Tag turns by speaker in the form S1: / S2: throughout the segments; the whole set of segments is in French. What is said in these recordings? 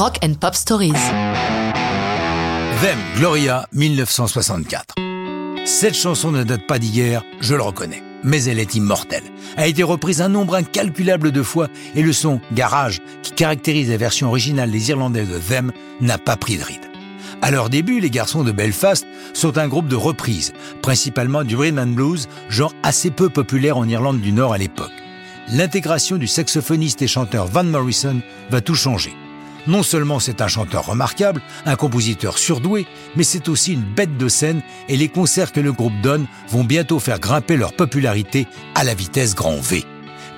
S1: Rock and Pop Stories.
S2: Them, Gloria, 1964. Cette chanson ne date pas d'hier, je le reconnais, mais elle est immortelle. A été reprise un nombre incalculable de fois et le son garage qui caractérise la version originale des Irlandais de Them n'a pas pris de ride. À leur début, les garçons de Belfast sont un groupe de reprises, principalement du rhythm and blues, genre assez peu populaire en Irlande du Nord à l'époque. L'intégration du saxophoniste et chanteur Van Morrison va tout changer. Non seulement c'est un chanteur remarquable, un compositeur surdoué, mais c'est aussi une bête de scène et les concerts que le groupe donne vont bientôt faire grimper leur popularité à la vitesse grand V.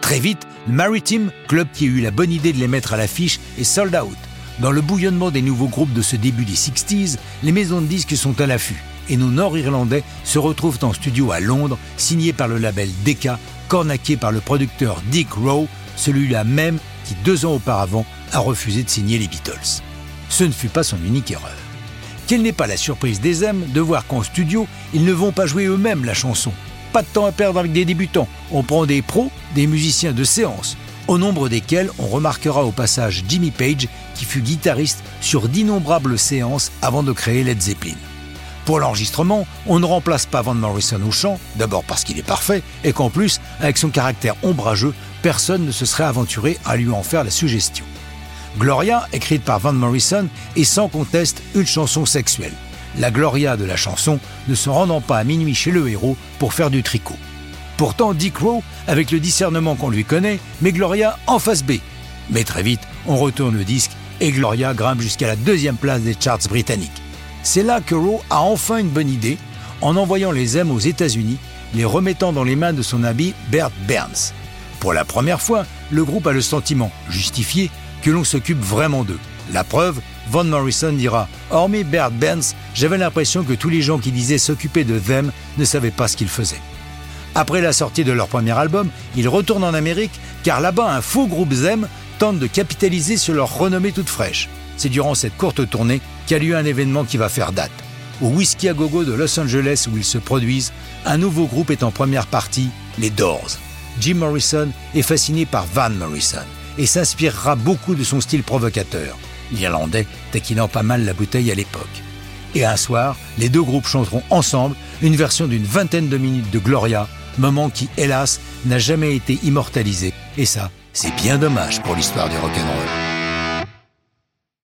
S2: Très vite, le Maritime, club qui a eu la bonne idée de les mettre à l'affiche, est sold out. Dans le bouillonnement des nouveaux groupes de ce début des 60s, les maisons de disques sont à l'affût et nos Nord-Irlandais se retrouvent en studio à Londres, signés par le label Decca, cornaqué par le producteur Dick Rowe, celui-là même qui deux ans auparavant a refusé de signer les Beatles. Ce ne fut pas son unique erreur. Quelle n'est pas la surprise des M de voir qu'en studio, ils ne vont pas jouer eux-mêmes la chanson. Pas de temps à perdre avec des débutants. On prend des pros, des musiciens de séance, au nombre desquels on remarquera au passage Jimmy Page, qui fut guitariste sur d'innombrables séances avant de créer Led Zeppelin. Pour l'enregistrement, on ne remplace pas Van Morrison au chant, d'abord parce qu'il est parfait, et qu'en plus, avec son caractère ombrageux, personne ne se serait aventuré à lui en faire la suggestion. Gloria, écrite par Van Morrison, est sans conteste une chanson sexuelle. La Gloria de la chanson ne se rendant pas à minuit chez le héros pour faire du tricot. Pourtant, Dick Rowe, avec le discernement qu'on lui connaît, met Gloria en face B. Mais très vite, on retourne le disque et Gloria grimpe jusqu'à la deuxième place des charts britanniques. C'est là que Rowe a enfin une bonne idée en envoyant les M aux États-Unis, les remettant dans les mains de son ami Bert Burns. Pour la première fois, le groupe a le sentiment, justifié, que l'on s'occupe vraiment d'eux. La preuve, Van Morrison dira Hormis Bert Burns, j'avais l'impression que tous les gens qui disaient s'occuper de Them ne savaient pas ce qu'ils faisaient. Après la sortie de leur premier album, ils retournent en Amérique car là-bas un faux groupe Them tente de capitaliser sur leur renommée toute fraîche. C'est durant cette courte tournée qu'a lieu un événement qui va faire date. Au Whiskey à Gogo de Los Angeles où ils se produisent, un nouveau groupe est en première partie, les Doors. Jim Morrison est fasciné par Van Morrison et s'inspirera beaucoup de son style provocateur, l'Irlandais taquinant pas mal la bouteille à l'époque. Et un soir, les deux groupes chanteront ensemble une version d'une vingtaine de minutes de Gloria, moment qui, hélas, n'a jamais été immortalisé. Et ça, c'est bien dommage pour l'histoire du rock'n'roll.